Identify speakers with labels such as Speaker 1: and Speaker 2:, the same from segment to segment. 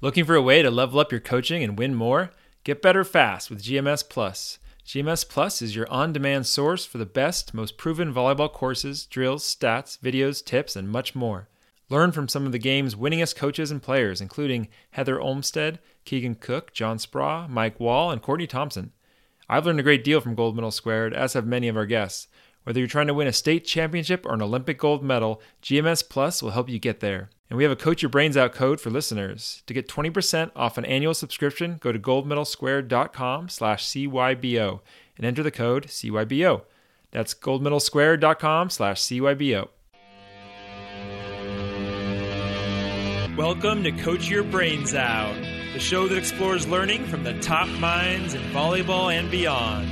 Speaker 1: Looking for a way to level up your coaching and win more? Get better fast with GMS Plus. GMS Plus is your on demand source for the best, most proven volleyball courses, drills, stats, videos, tips, and much more. Learn from some of the game's winningest coaches and players, including Heather Olmstead, Keegan Cook, John Speraw, Mike Wall, and Courtney Thompson. I've learned a great deal from Gold Medal Squared, as have many of our guests. Whether you're trying to win a state championship or an Olympic gold medal, GMS Plus will help you get there. And we have a Coach Your Brains Out code for listeners. To get 20% off an annual subscription, go to goldmedalsquared.com slash CYBO and enter the code CYBO. That's goldmedalsquared.com slash CYBO. Welcome to Coach Your Brains Out, the show that explores learning from the top minds in volleyball and beyond.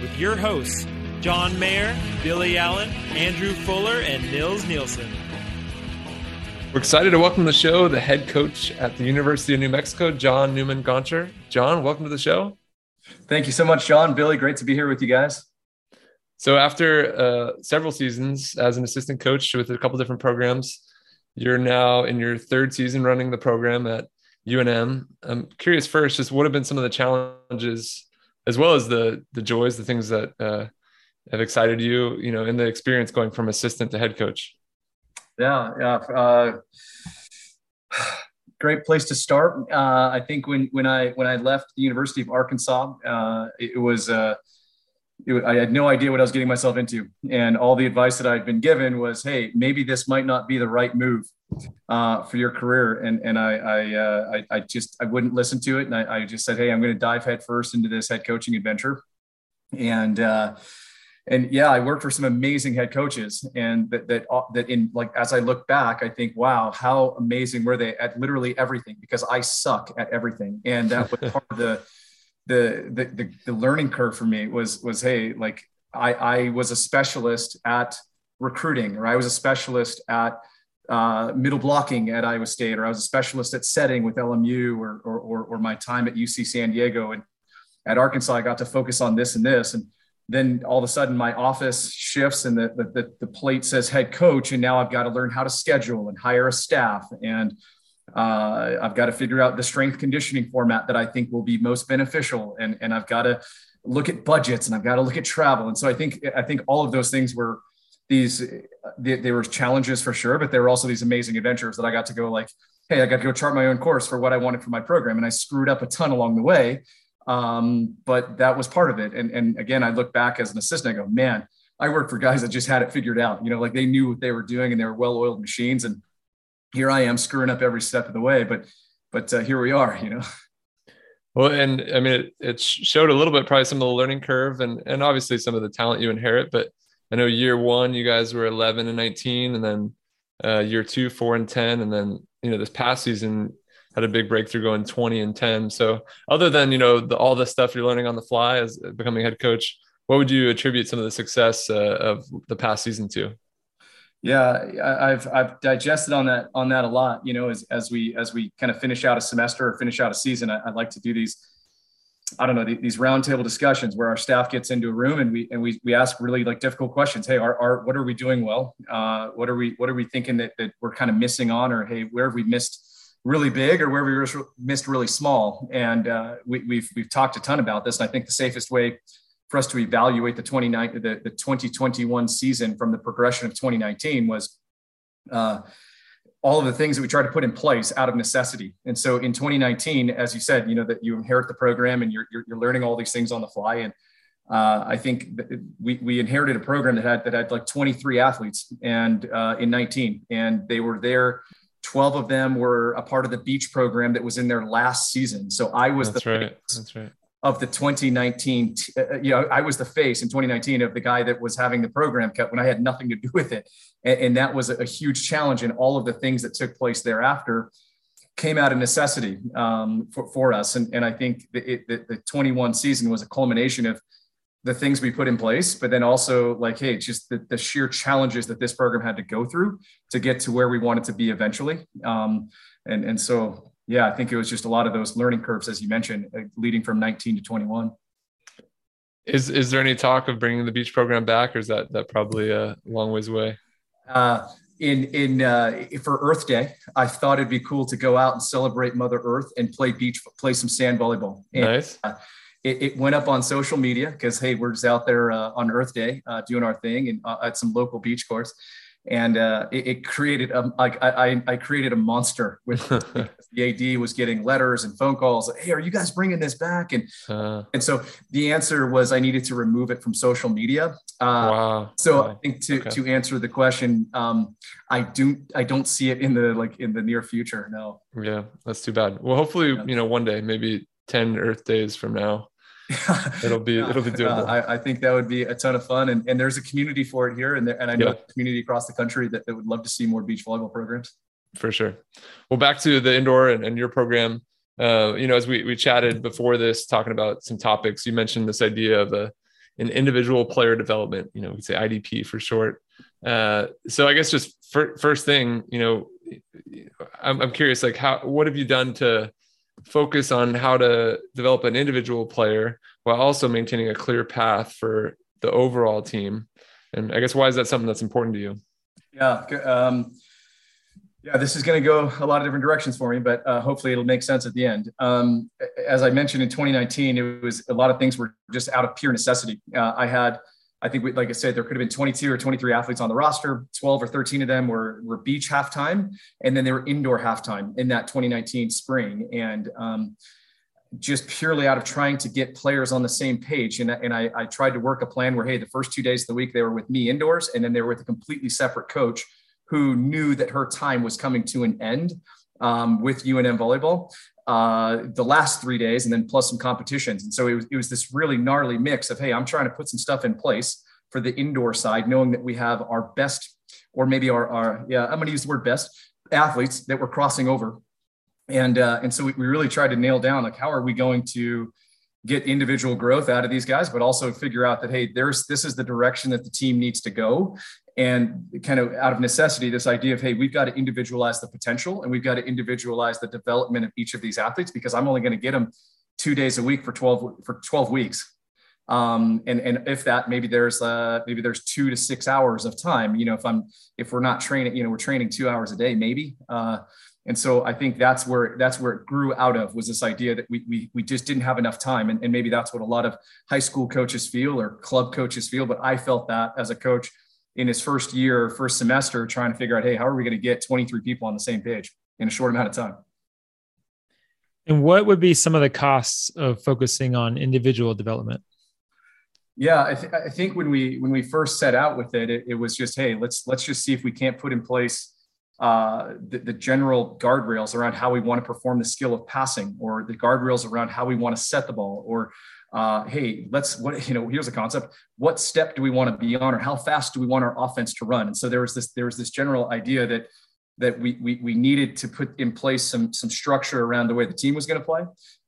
Speaker 1: With your hosts, John Mayer, Billy Allen, Andrew Fuller, and Nils Nielsen.
Speaker 2: We're excited to welcome the show the head coach at the University of New Mexico, John Newman Gonchar. John, welcome to the show.
Speaker 3: Thank you so much, John. Billy, great to be here with you guys.
Speaker 2: So, after uh, several seasons as an assistant coach with a couple different programs, you're now in your third season running the program at UNM. I'm curious first, just what have been some of the challenges, as well as the the joys, the things that uh, have excited you, you know, in the experience going from assistant to head coach?
Speaker 3: Yeah, yeah. Uh, great place to start. Uh, I think when when I when I left the University of Arkansas, uh, it, it, was uh, it, I had no idea what I was getting myself into, and all the advice that I'd been given was, "Hey, maybe this might not be the right move uh, for your career." And and I I, uh, I, I just I wouldn't listen to it, and I, I just said, "Hey, I'm going to dive headfirst into this head coaching adventure," and uh, and yeah, I worked for some amazing head coaches, and that that uh, that in like as I look back, I think, wow, how amazing were they at literally everything? Because I suck at everything, and that was part of the, the the the the learning curve for me was was hey, like I I was a specialist at recruiting, or I was a specialist at uh, middle blocking at Iowa State, or I was a specialist at setting with LMU, or or or, or my time at UC San Diego, and at Arkansas, I got to focus on this and this and then all of a sudden my office shifts and the, the, the, plate says head coach and now i've got to learn how to schedule and hire a staff. And uh, i've got to figure out the strength conditioning format that i think will be most beneficial. And, and i've got to look at budgets and i've got to look at travel. And so i think i think all of those things were these they, they were challenges for sure but there were also these amazing adventures that i got to go like hey i got to go chart my own course for what i wanted for my program. And i screwed up a ton along the way um, but that was part of it. And, and again, I look back as an assistant, I go, man, I worked for guys that just had it figured out, you know, like they knew what they were doing and they were well-oiled machines. And here I am screwing up every step of the way, but, but uh, here we are, you know?
Speaker 2: Well, and I mean, it, it showed a little bit, probably some of the learning curve and, and obviously some of the talent you inherit, but I know year one, you guys were 11 and 19 and then uh, year two, four and 10. And then, you know, this past season, had a big breakthrough going 20 and 10. So other than, you know, the, all the stuff you're learning on the fly as becoming head coach, what would you attribute some of the success uh, of the past season to?
Speaker 3: Yeah, I've, I've digested on that, on that a lot, you know, as, as we, as we kind of finish out a semester or finish out a season, I, would like to do these, I don't know, these roundtable discussions where our staff gets into a room and we, and we, we ask really like difficult questions. Hey, our, our, what are we doing well? Uh, what are we, what are we thinking that, that we're kind of missing on, or, Hey, where have we missed, really big or where we missed really small. And uh, we, have we've, we've talked a ton about this. And I think the safest way for us to evaluate the 29 the, the 2021 season from the progression of 2019 was uh, all of the things that we tried to put in place out of necessity. And so in 2019, as you said, you know that you inherit the program and you're, you're, you're learning all these things on the fly. And uh, I think we, we inherited a program that had that had like 23 athletes and uh, in 19, and they were there 12 of them were a part of the beach program that was in their last season. So I was
Speaker 2: That's
Speaker 3: the
Speaker 2: right. That's right.
Speaker 3: of the 2019, uh, uh, you know, I was the face in 2019 of the guy that was having the program cut when I had nothing to do with it. And, and that was a, a, huge challenge. And all of the things that took place thereafter came out of necessity um, for, for us. And, and I think the, it, the, the 21 season was a culmination of the things we put in place, but then also like, hey, just the, the, sheer challenges that this program had to go through to get to where we wanted to be eventually. Um, and, and so, yeah, I think it was just a lot of those learning curves, as you mentioned, uh, leading from 19 to 21.
Speaker 2: Is, is there any talk of bringing the beach program back or is that, that probably a long ways away?
Speaker 3: Uh, in in uh, for Earth Day, I thought it'd be cool to go out and celebrate Mother Earth and play beach, play some sand volleyball. And,
Speaker 2: nice.
Speaker 3: Uh, it, it, went up on social media because hey, we're just out there uh, on Earth Day uh, doing our thing and uh, at some local beach course and uh, it, it, created a, like I, I created a monster with the AD was getting letters and phone calls. Like, hey, are you guys bringing this back? And uh, and so the answer was I needed to remove it from social media. Uh, wow. So wow. I think to okay. to answer the question, um, I do I don't see it in the like in the near future. No.
Speaker 2: Yeah, that's too bad. Well, hopefully, yeah. you know, one day, maybe ten Earth days from now, it'll be it'll be doable.
Speaker 3: I, I, think that would be a ton of fun, and, and there's a community for it here, and there, and I know yeah. a community across the country that, that would love to see more beach volleyball programs.
Speaker 2: For sure. Well, back to the indoor and, and your program. Uh, you know, as we we chatted before this, talking about some topics, you mentioned this idea of a an individual player development. You know, we say IDP for short. Uh, so I guess just for, first thing, you know, I'm, I'm curious, like how what have you done to focus on how to develop an individual player while also maintaining a clear path for the overall team. And I guess why is that something that's important to you?
Speaker 3: Yeah. Um, yeah, this is going to go a lot of different directions for me, but uh, hopefully it'll make sense at the end. Um, as I mentioned in 2019, it was a lot of things were just out of pure necessity. Uh, I had I think, we, like I said, there could have been 22 or 23 athletes on the roster. 12 or 13 of them were, were beach halftime, and then they were indoor halftime in that 2019 spring. And um, just purely out of trying to get players on the same page. And, and I, I tried to work a plan where, hey, the first two days of the week, they were with me indoors, and then they were with a completely separate coach who knew that her time was coming to an end um, with UNM volleyball uh, the last three days and then plus some competitions. And so it was, it was this really gnarly mix of, hey, I'm trying to put some stuff in place for the indoor side, knowing that we have our best, or maybe our, our yeah, I'm going to use the word best athletes that we're crossing over. And, uh, and so we, we really tried to nail down like, how are we going to get individual growth out of these guys, but also figure out that, hey, there's, this is the direction that the team needs to go. And kind of out of necessity this idea of hey we've got to individualize the potential and we've got to individualize the development of each of these athletes because i'm only going to get them two days a week for 12 for 12 weeks. Um, and and if that maybe there's uh, maybe there's two to six hours of time you know if i'm if we're not training you know we're training two hours a day maybe. Uh, and so i think that's where that's where it grew out of was this idea that we we, we just didn't have enough time and, and maybe that's what a lot of high school coaches feel or club coaches feel but i felt that as a coach in his first year, first semester, trying to figure out, hey, how are we going to get 23 people on the same page in a short amount of time?
Speaker 1: And what would be some of the costs of focusing on individual development?
Speaker 3: Yeah, I, th- I think when we when we first set out with it, it, it, was just, hey, let's let's just see if we can't put in place uh, the, the general guardrails around how we want to perform the skill of passing, or the guardrails around how we want to set the ball, or uh, hey, let's what you know. Here's a concept: what step do we want to be on, or how fast do we want our offense to run? And so there was this there was this general idea that that we we, we needed to put in place some some structure around the way the team was going to play.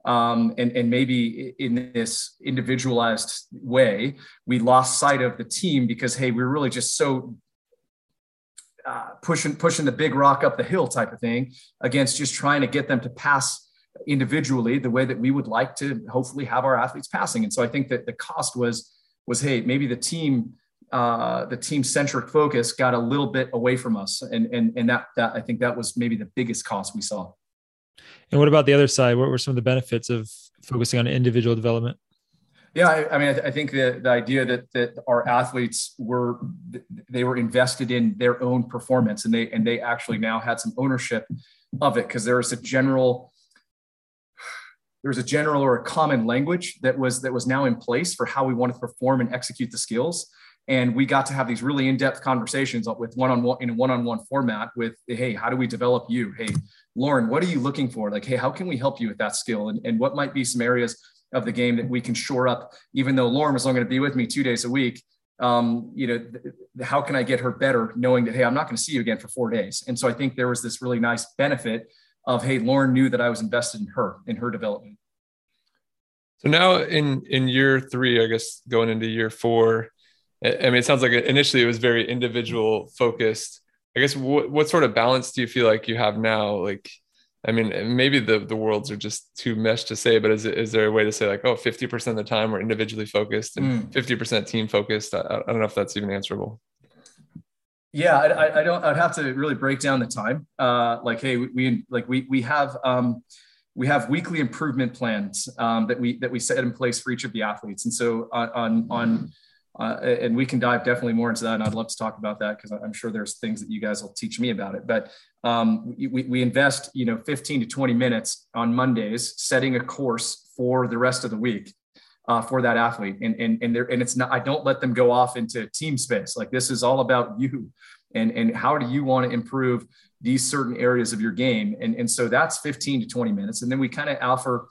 Speaker 3: Um, and, and maybe in this individualized way, we lost sight of the team because hey, we are really just so uh, pushing pushing the big rock up the hill type of thing against just trying to get them to pass individually the way that we would like to hopefully have our athletes passing. And so I think that the cost was was hey maybe the team uh, the team centric focus got a little bit away from us, and and and that that I think that was maybe the biggest cost we saw.
Speaker 1: And what about the other side? What were some of the benefits of focusing on individual development?
Speaker 3: Yeah, I, I mean, I, I, think the, the idea that that our athletes were they were invested in their own performance, and they and they actually now had some ownership of it because there was a general there was a general or a common language that was that was now in place for how we wanted to perform and execute the skills. And we got to have these really in-depth conversations with one-on-one in a one-on-one format with hey how do we develop you? Hey lauren what are you looking for? Like hey how can we help you with that skill? And, and what might be some areas of the game that we can shore up even though lauren was only going to be with me two days a week um, you know th- how can i get her better knowing that hey i'm not going to see you again for four days? And so i think there was this really nice benefit of hey lauren knew that i was invested in her in her development.
Speaker 2: So now in in year three i guess going into year four i mean it sounds like initially it was very individual focused. I guess what, what sort of balance do you feel like you have now? Like i mean maybe the the worlds are just too meshed to say but is, is there a way to say like oh 50% of the time we're individually focused and mm. 50% team focused I, I don't know if that's even answerable
Speaker 3: Yeah, I, I, don't. I'd have to really break down the time. Uh, like, hey, we, we like we we have um, we have weekly improvement plans um, that we that we set in place for each of the athletes, and so on on, on uh, and we can dive definitely more into that. And I'd love to talk about that because I'm sure there's things that you guys will teach me about it. But um, we, we invest, you know, 15 to 20 minutes on Mondays, setting a course for the rest of the week uh, for that athlete. And, and, and there, and it's not, I don't let them go off into team space. Like this is all about you and, and how do you want to improve these certain areas of your game? And, and so that's 15 to 20 minutes. And then we kind of offer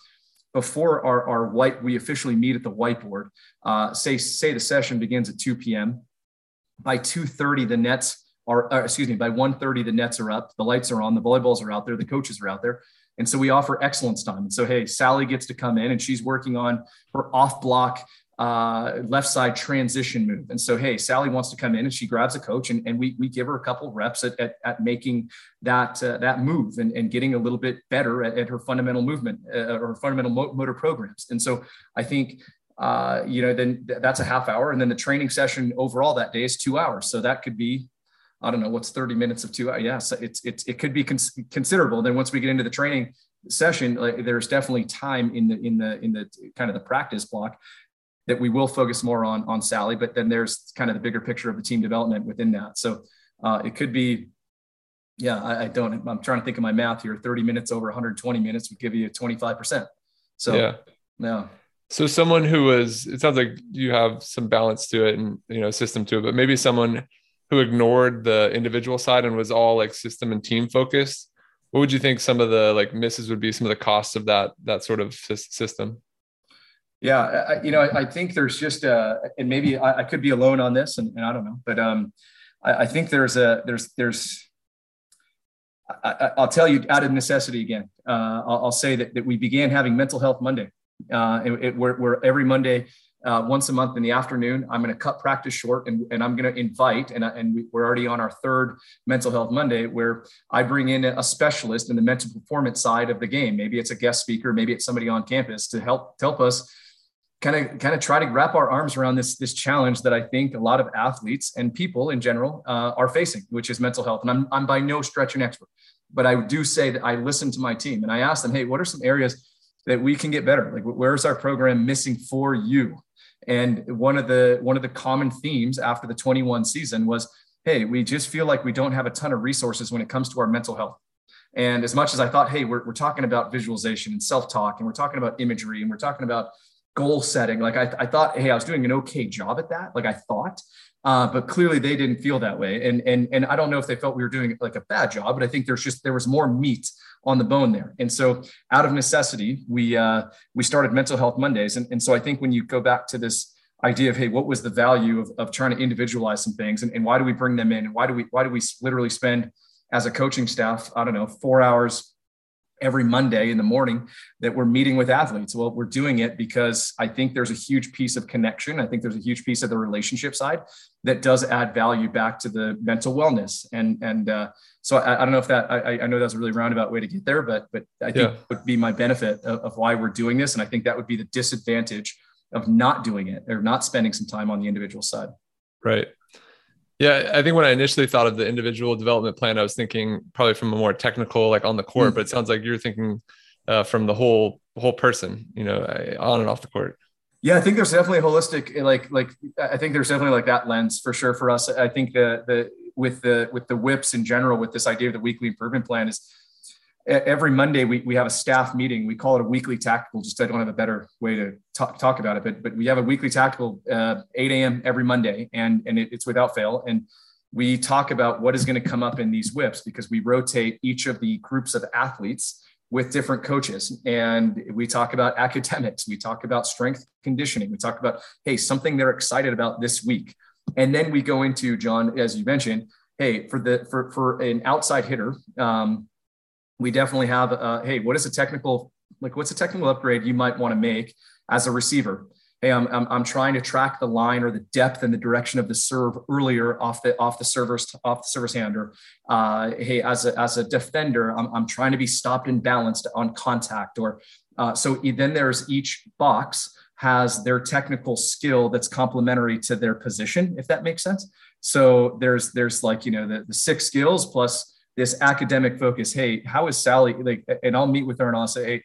Speaker 3: before our, our white, we officially meet at the whiteboard, uh, say, say the session begins at 2 PM by 2.30, the nets are, uh, excuse me, by 1.30, the nets are up, the lights are on, the volleyballs are out there, the coaches are out there. And so we offer excellence time. And so, hey, Sally gets to come in and she's working on her off block uh, left side transition move. And so, hey, Sally wants to come in and she grabs a coach and, and we, we give her a couple reps at, at, at making that, uh, that move and, and getting a little bit better at, at her fundamental movement uh, or fundamental motor programs. And so I think, uh, you know, then that's a half hour. And then the training session overall that day is two hours. So that could be I don't know what's 30 minutes of two hours. Yeah, so it's, it's, it could be cons- considerable. Then once we get into the training session, like, there's definitely time in the, in the, in the kind of the practice block that we will focus more on, on Sally, but then there's kind of the bigger picture of the team development within that. So uh, it could be, yeah, I, I, don't, I'm trying to think of my math here. 30 minutes over 120 minutes would give you 25%. So yeah. yeah.
Speaker 2: So someone who was, it sounds like you have some balance to it and, you know, system to it, but maybe someone who ignored the individual side and was all like system and team focused what would you think some of the like misses would be some of the costs of that that sort of system
Speaker 3: yeah I, you know I, think there's just a and maybe I, I could be alone on this and, and i don't know but um I, think there's a there's there's I, will tell you out of necessity again uh, I'll, I'll, say that, that we began having mental health monday uh, it, it, where, where every monday uh, once a month in the afternoon. I'm going to cut practice short and, and I'm going to invite, and, and we, are already on our third mental health Monday where I bring in a specialist in the mental performance side of the game. Maybe it's a guest speaker, maybe it's somebody on campus to help, to help us kind of kind of try to wrap our arms around this this challenge that I think a lot of athletes and people in general uh, are facing, which is mental health. And I'm I'm by no stretch an expert, but I do say that I listen to my team and I ask them, hey, what are some areas that we can get better? Like, where's our program missing for you? And one of the one of the common themes after the 21 season was, hey, we just feel like we don't have a ton of resources when it comes to our mental health. And as much as I thought, hey, we're, we're talking about visualization and self-talk, and we're talking about imagery, and we're talking about goal setting, like I, I thought, hey, I was doing an okay job at that. Like I thought, uh, but clearly they didn't feel that way. And and and I don't know if they felt we were doing like a bad job, but I think there's just there was more meat on the bone there. And so out of necessity, we uh, we started mental health Mondays. And, and so I think when you go back to this idea of hey, what was the value of, of trying to individualize some things and, and why do we bring them in? And why do we why do we literally spend as a coaching staff, I don't know, four hours every Monday in the morning that we're meeting with athletes. Well, we're doing it because I think there's a huge piece of connection. I think there's a huge piece of the relationship side that does add value back to the mental wellness. And and uh, so I, I, don't know if that I, I know that's a really roundabout way to get there, but but I think yeah. would be my benefit of, of why we're doing this. And I think that would be the disadvantage of not doing it or not spending some time on the individual side.
Speaker 2: Right. Yeah, I think when I initially thought of the individual development plan, I was thinking probably from a more technical, like on the court. Mm. But it sounds like you're thinking uh, from the whole whole person, you know, on and off the court.
Speaker 3: Yeah, I think there's definitely a holistic, like like I think there's definitely like that lens for sure for us. I think the the with the with the whips in general, with this idea of the weekly improvement plan is every Monday we, we have a staff meeting. We call it a weekly tactical. Just I don't have a better way to talk, talk about it, but but we have a weekly tactical uh, 8 a.m. every Monday, and and it, it's without fail. And we talk about what is going to come up in these whips because we rotate each of the groups of athletes with different coaches, and we talk about academics. We talk about strength conditioning. We talk about hey something they're excited about this week, and then we go into John as you mentioned. Hey, for the for for an outside hitter, um, we definitely have uh, hey what is a technical like what's a technical upgrade you might want to make as a receiver? Hey I'm, I'm, I'm trying to track the line or the depth and the direction of the serve earlier off the off the server's off the server's hand or uh, hey as a as a defender I'm, I'm trying to be stopped and balanced on contact or uh, so then there's each box has their technical skill that's complementary to their position if that makes sense. So there's there's like you know the, the six skills plus this academic focus. Hey, how is Sally like? And I'll meet with her and I'll say, hey,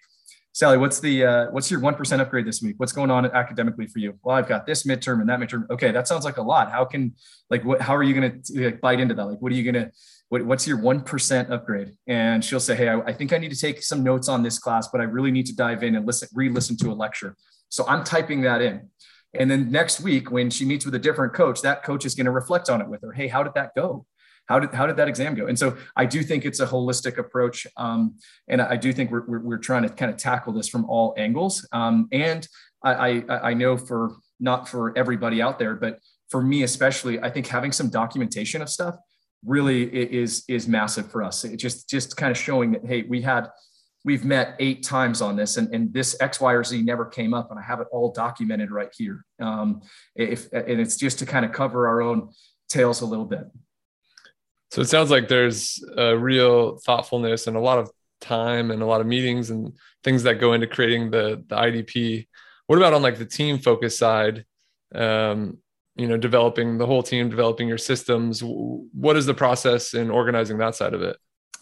Speaker 3: Sally, what's the uh, what's your one percent upgrade this week? What's going on academically for you? Well, I've got this midterm and that midterm. Okay, that sounds like a lot. How can like what? How are you going to like, bite into that? Like, what are you going to what, what's your 1% upgrade? And she'll say, Hey, I, I, think I need to take some notes on this class, but I really need to dive in and listen, re-listen to a lecture. So I'm typing that in. And then next week, when she meets with a different coach, that coach is going to reflect on it with her. Hey, how did that go? How did, how did that exam go? And so I do think it's a holistic approach. Um, and I do think we're, we're, we're, trying to kind of tackle this from all angles. Um, and I, I, I know for not for everybody out there, but for me especially, I think having some documentation of stuff really is is massive for us. It just just kind of showing that hey, we had we've met eight times on this, and, and this X, Y, or Z never came up, and I have it all documented right here. Um, if and it's just to kind of cover our own tails a little bit.
Speaker 2: So it sounds like there's a real thoughtfulness and a lot of time and a lot of meetings and things that go into creating the the IDP. What about on like the team focus side? Um, you know developing the whole team developing your systems what is the process in organizing that side of it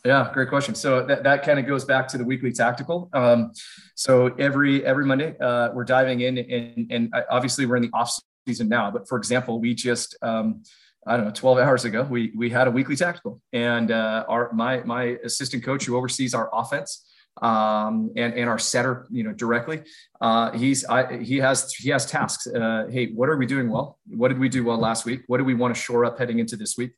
Speaker 3: yeah great question so that, that kind of goes back to the weekly tactical um, so every every monday uh, we're diving in and, and obviously we're in the off season now but for example we just um, I don't know, 12 hours ago, we we had a weekly tactical, and uh, our my my assistant coach who oversees our offense um, and and our setter, you know, directly. Uh, he's I, he has he has tasks. Uh, hey, what are we doing well? What did we do well last week? What do we want to shore up heading into this week?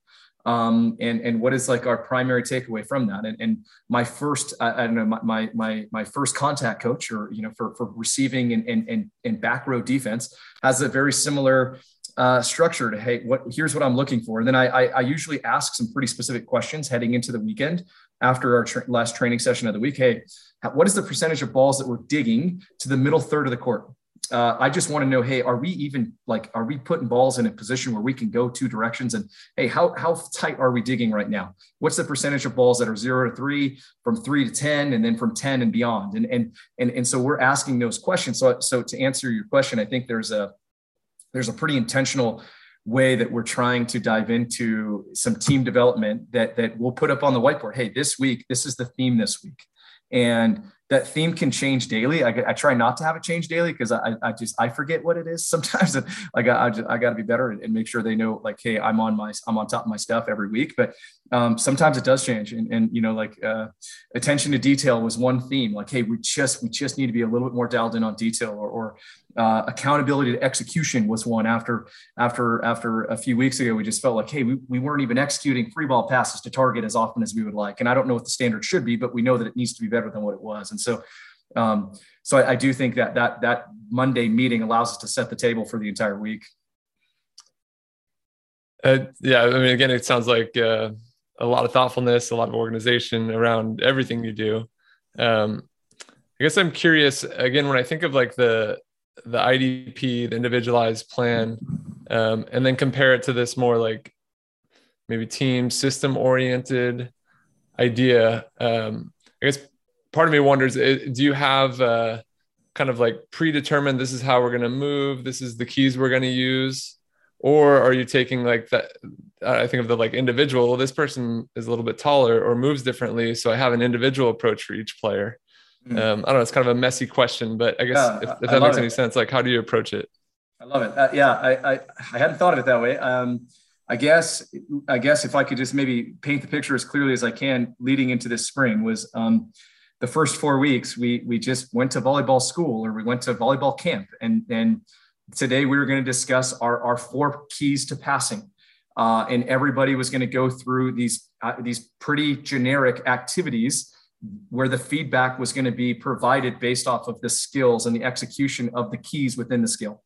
Speaker 3: Um, and and what is like our primary takeaway from that? And, and my first, I, I don't know, my, my my first contact coach, or you know, for for receiving and and and, and back row defense, has a very similar uh, structure to hey what here's what i'm looking for. And then I, I, I usually ask some pretty specific questions heading into the weekend after our tra- last training session of the week. Hey what is the percentage of balls that we're digging to the middle third of the court? Uh, i just want to know hey are we even like are we putting balls in a position where we can go two directions? And hey how, how tight are we digging right now? What's the percentage of balls that are zero to three from three to 10 and then from 10 and beyond? And and and, and so we're asking those questions. So so to answer your question i think there's a there's a pretty intentional way that we're trying to dive into some team development that that we'll put up on the whiteboard. Hey, this week, this is the theme this week. And that theme can change daily. I, I try not to have it change daily because I, I just I forget what it is sometimes. Like I, I, I got to be better and, and, make sure they know like, hey, I'm on my I'm on top of my stuff every week. But um, sometimes it does change, and, and you know, like uh, attention to detail was one theme. Like, hey, we just we just need to be a little bit more dialed in on detail, or, or uh, accountability to execution was one after after after a few weeks ago we just felt like hey we, we weren't even executing free ball passes to target as often as we would like and i don't know what the standard should be but we know that it needs to be better than what it was so um, so I, I do think that that that monday meeting allows us to set the table for the entire week
Speaker 2: uh, yeah i mean again it sounds like uh, a lot of thoughtfulness a lot of organization around everything you do um, i guess i'm curious again when i think of like the the IDP, the individualized plan, um, and then compare it to this more like maybe team system oriented idea. Um, I guess part of me wonders, do you have uh, kind of like predetermined, this is how we're going to move, this is the keys we're going to use? Or are you taking like that? I think of the like individual, well, this person is a little bit taller or moves differently. So I have an individual approach for each player. Mm. Um, I don't know. It's kind of a messy question, but I guess yeah, if, if that makes it. any sense, like how do you approach it?
Speaker 3: I love it. Uh, yeah, I, I, I hadn't thought of it that way. Um, I guess I guess if I could just maybe paint the picture as clearly as I can, leading into this spring was um, the first four weeks we we just went to volleyball school or we went to volleyball camp, and and today we were going to discuss our our four keys to passing. Uh, and everybody was going to go through these uh, these pretty generic activities where the feedback was going to be provided based off of the skills and the execution of the keys within the skill.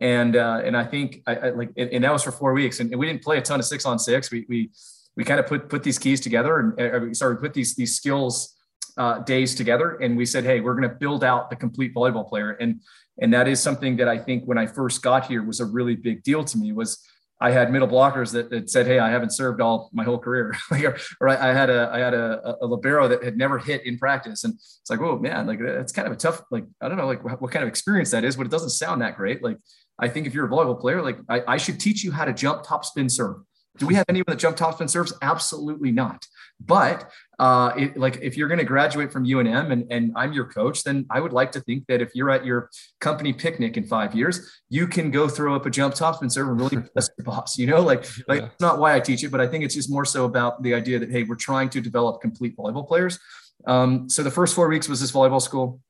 Speaker 3: And uh, and I think I, I like and, that was for four weeks, and, and, we didn't play a ton of six on six. We we we kind of put put these keys together, and uh, sorry, put these these skills uh, days together, and we said, hey, we're going to build out the complete volleyball player, and and that is something that I think when I first got here was a really big deal to me was I had middle blockers that, that said, "Hey, I haven't served all my whole career," or I had a I had a, a, libero that had never hit in practice, and it's like, "Oh man, like that's kind of a tough like I don't know like what kind of experience that is, but it doesn't sound that great." Like I think if you're a volleyball player, like I, I should teach you how to jump top spin serve. Do we have anyone that jump topspin serves? Absolutely not. But uh, it, like if you're going to graduate from UNM and, and I'm your coach, then I would like to think that if you're at your company picnic in five years, you can go throw up a jump topspin serve and really impress your boss. You know, like like yeah. not why I teach it, but I think it's just more so about the idea that hey, we're trying to develop complete volleyball players. Um, so the first four weeks was this volleyball school,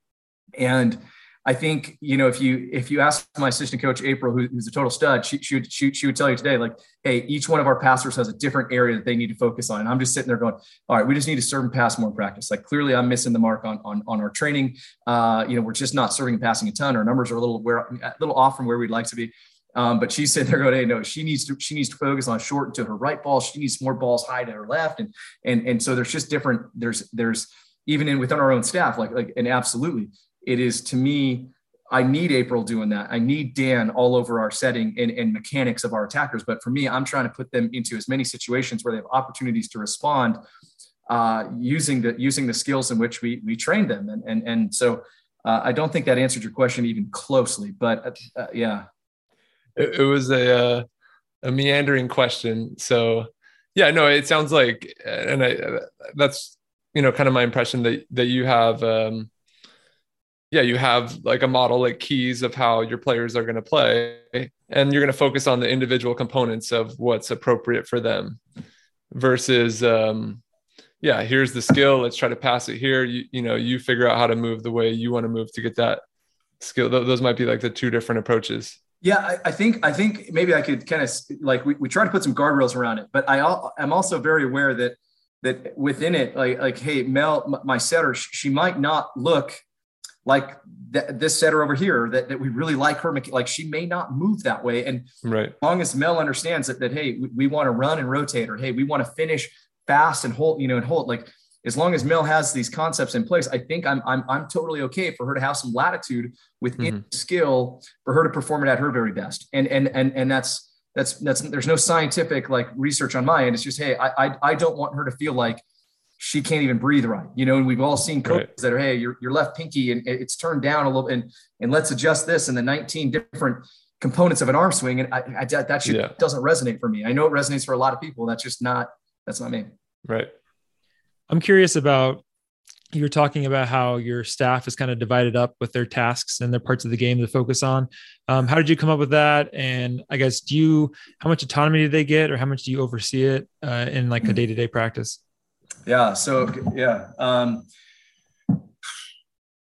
Speaker 3: and I think you know if you if you ask my assistant coach April, who, who's a total stud, she, she would she, she would tell you today like, hey, each one of our passers has a different area that they need to focus on. And I'm just sitting there going, all right, we just need to serve and pass more in practice. Like clearly, I'm missing the mark on on, on our training. Uh, you know, we're just not serving and passing a ton. Our numbers are a little where a little off from where we'd like to be. Um, but she's sitting there going, "Hey, no, she needs to she needs to focus on short to her right ball. She needs more balls high to her left." And and and so there's just different. There's there's even in within our own staff, like like and absolutely, it is to me I need April doing that. I need Dan all over our setting and, and mechanics of our attackers. But for me, I'm trying to put them into as many situations where they have opportunities to respond uh, using the using the skills in which we we train them. And and and so uh, I don't think that answered your question even closely. But uh, uh yeah,
Speaker 2: it, it was a uh, a meandering question. So yeah, no, it sounds like, and I that's you know kind of my impression that that you have. Um, yeah, you have like a model like keys of how your players are going to play, and you're going to focus on the individual components of what's appropriate for them versus, um, yeah, here's the skill. Let's try to pass it here. You, you know, you figure out how to move the way you want to move to get that skill. Th- those might be like the two different approaches.
Speaker 3: Yeah, I, I, think I think maybe I could kind of like we, we try to put some guardrails around it, but I I'm also very aware that that within it, like like hey, Mel, my setter, she might not look like th- this setter over here that, that we really like her like she may not move that way and
Speaker 2: right
Speaker 3: as long as mel understands that, that hey we, we want to run and rotate or hey we want to finish fast and hold you know and hold like as long as Mel has these concepts in place, I think I'm I'm I'm totally okay for her to have some latitude within mm-hmm. skill for her to perform it at her very best. And and and and that's that's that's there's no scientific like research on my end. It's just hey, I I, I don't want her to feel like she can't even breathe right. You know, and we've all seen coaches right. that are, hey, your, your left pinky and it's turned down a little and and let's adjust this and the 19 different components of an arm swing. And I, I that should, yeah. doesn't resonate for me. I know it resonates for a lot of people. That's just not that's not me.
Speaker 2: Right.
Speaker 1: I'm curious about you're talking about how your staff is kind of divided up with their tasks and their parts of the game to focus on. Um, how did you come up with that? And I guess do you how much autonomy do they get, or how much do you oversee it uh, in like a day to day practice?
Speaker 3: Yeah. So yeah. Um,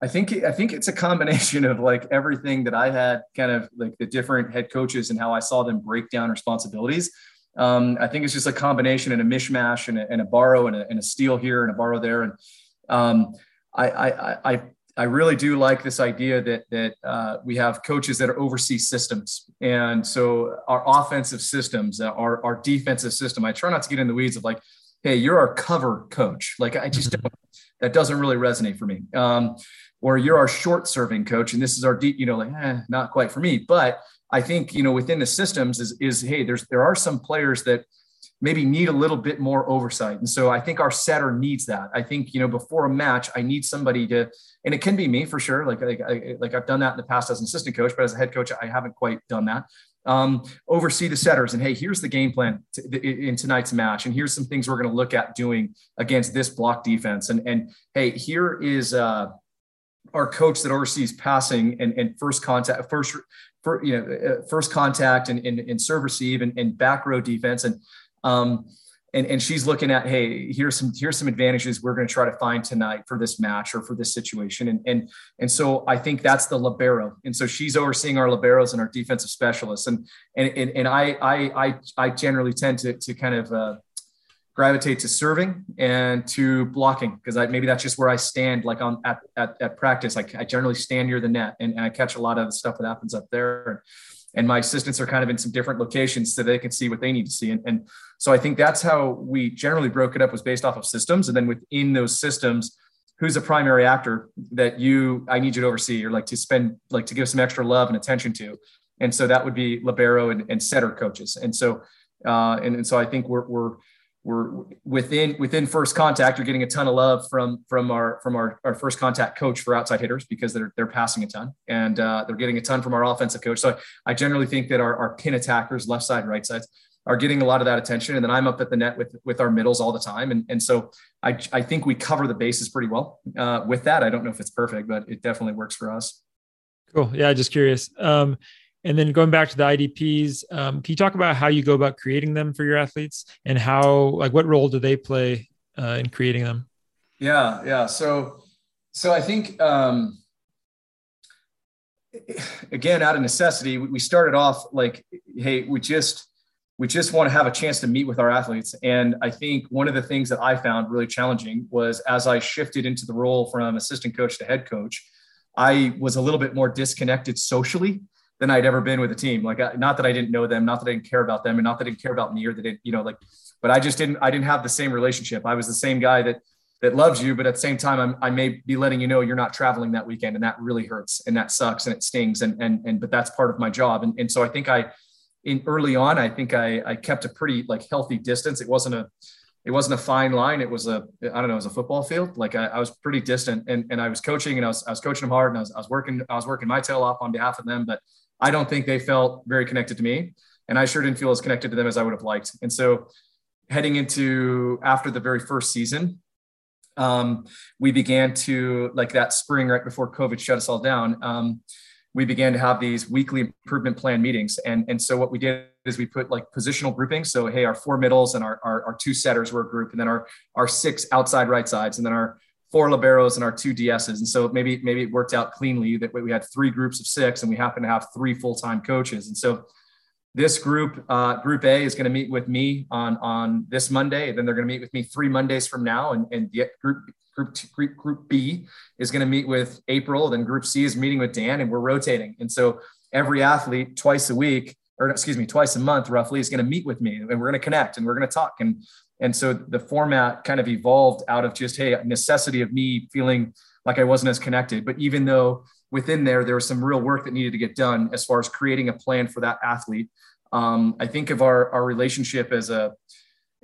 Speaker 3: I think I think it's a combination of like everything that I had, kind of like the different head coaches and how I saw them break down responsibilities. Um, I think it's just a combination and a mishmash and a, and a borrow and a, and a steal here and a borrow there. And um, I, I, I, I really do like this idea that that uh, we have coaches that are oversee systems, and so our offensive systems, our our defensive system. I try not to get in the weeds of like hey, you're our cover coach. Like I just mm-hmm. that doesn't really resonate for me. Um, or you're our short serving coach, and this is our deep, you know, like eh, not quite for me. But I think you know within the systems is is hey, there's there are some players that maybe need a little bit more oversight, and so I think our setter needs that. I think you know before a match, I need somebody to, and it can be me for sure. Like like I, like I've done that in the past as an assistant coach, but as a head coach, I haven't quite done that um, oversee the setters. And hey, here's the game plan in tonight's match, and here's some things we're going to look at doing against this block defense, and and hey, here is uh, our coach that oversees passing and, and first contact, first for, you know uh, first contact and, and, and serve receive and, and back row defense, and um, and, and she's looking at hey here's some here's some advantages we're going to try to find tonight for this match or for this situation. And and and so i think that's the libero. And so she's overseeing our liberos and our defensive specialists. And and and, and I, I i i generally tend to to kind of uh, gravitate to serving and to blocking because I maybe that's just where I stand like on at at, at practice. I, I generally stand near the net and, and I catch a lot of the stuff that happens up there and my assistants are kind of in some different locations so they can see what they need to see. And, and so i think that's how we generally broke it up was based off of systems. And then within those systems who's a primary actor that you i need you to oversee or like to spend like to give some extra love and attention to? And so that would be libero and, and setter coaches. And so uh, and, and so i think we're, we're we're within within first contact you're getting a ton of love from from our from our, our first contact coach for outside hitters because they're they're passing a ton and uh, they're getting a ton from our offensive coach so i generally think that our, our pin attackers left side right sides are getting a lot of that attention. And then I'm up at the net with with our middles all the time. And and so I I think we cover the bases pretty well uh, with that. I don't know if it's perfect, but it definitely works for us.
Speaker 1: Cool. Yeah, just curious. Um, and then going back to the IDPs, um, can you talk about how you go about creating them for your athletes and how, like, what role do they play uh, in creating them?
Speaker 3: Yeah, yeah. So, so I think um, again, out of necessity, we started off like, hey, we just we just want to have a chance to meet with our athletes. And I think one of the things that I found really challenging was as I shifted into the role from assistant coach to head coach, I was a little bit more disconnected socially than I'd ever been with a team. Like, not that I didn't know them, not that I didn't care about them, and not that I didn't care about me or that it, you know, like, but I just didn't, I didn't have the same relationship. I was the same guy that that loves you, but at the same time, I'm, i may be letting you know you're not traveling that weekend, and that really hurts, and that sucks, and it stings, and and and but that's part of my job, and and so I think I, in early on, I think I I kept a pretty like healthy distance. It wasn't a it wasn't a fine line. It was a, I don't know, it was a football field. Like I, I, was pretty distant and, and I was coaching and I was, I was coaching them hard and I was, I was working, I was working my tail off on behalf of them, but I don't think they felt very connected to me. And I sure didn't feel as connected to them as I would have liked. And so heading into after the very first season, um, we began to like that spring right before COVID shut us all down. Um, we began to have these weekly improvement plan meetings. And, and so what we did is we put like positional groupings. So, hey, our four middles and our, our, our two setters were a group, and then our, our six outside right sides, and then our four liberos and our two DSs. And so maybe, maybe it worked out cleanly that we had three groups of six and we happen to have three full-time coaches. And so this group, uh, group A is going to meet with me on, on this Monday. Then they're going to meet with me three Mondays from now. And, and group, group, group, group B is going to meet with April. Then group C is meeting with Dan and we're rotating. And so every athlete twice a week, or excuse me, twice a month roughly is going to meet with me and we're going to connect and we're going to talk. And, and so the format kind of evolved out of just, Hey, necessity of me feeling like I wasn't as connected, but even though within there, there was some real work that needed to get done as far as creating a plan for that athlete. Um, I think of our, our relationship as a,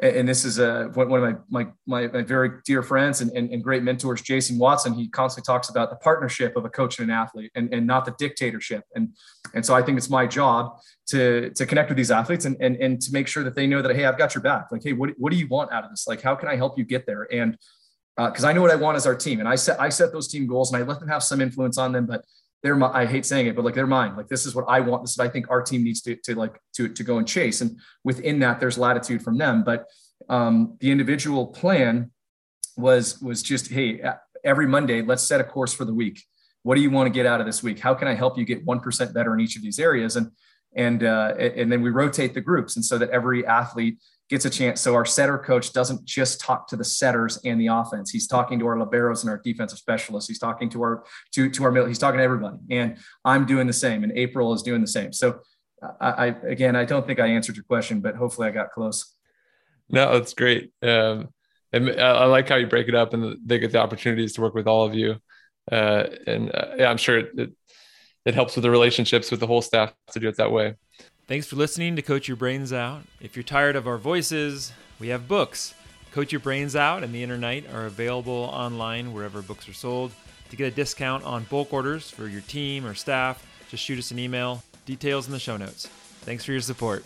Speaker 3: and this is a, one of my, my, my, very dear friends and, and, and, great mentors, Jason Watson. He constantly talks about the partnership of a coach and an athlete and, and not the dictatorship. And, and so I think it's my job to, to connect with these athletes and, and, and to make sure that they know that, Hey, I've got your back. Like, Hey, what, what do you want out of this? Like, how can I help you get there? And, uh, cause I know what I want as our team. And I set, I set those team goals and I let them have some influence on them, but they're my, I hate saying it, but like they're mine. Like this is what I want. This is what I think our team needs to, to like to, to go and chase. And within that, there's latitude from them. But um, the individual plan was was just hey every monday let's set a course for the week what do you want to get out of this week how can i help you get 1% better in each of these areas and and uh, and then we rotate the groups and so that every athlete gets a chance so our setter coach doesn't just talk to the setters and the offense he's talking to our liberos and our defensive specialists he's talking to our to to our middle he's talking to everybody and i'm doing the same and april is doing the same so I, I again i don't think i answered your question but hopefully i got close
Speaker 2: no, that's great. Um, and I like how you break it up and they get the opportunities to work with all of you. Uh, and uh, yeah, I'm sure it, it, it helps with the relationships with the whole staff to do it that way.
Speaker 1: Thanks for listening to Coach Your Brains Out. If you're tired of our voices, we have books. Coach Your Brains Out and The Inner Night are available online wherever books are sold. To get a discount on bulk orders for your team or staff, just shoot us an email. Details in the show notes. Thanks for your support.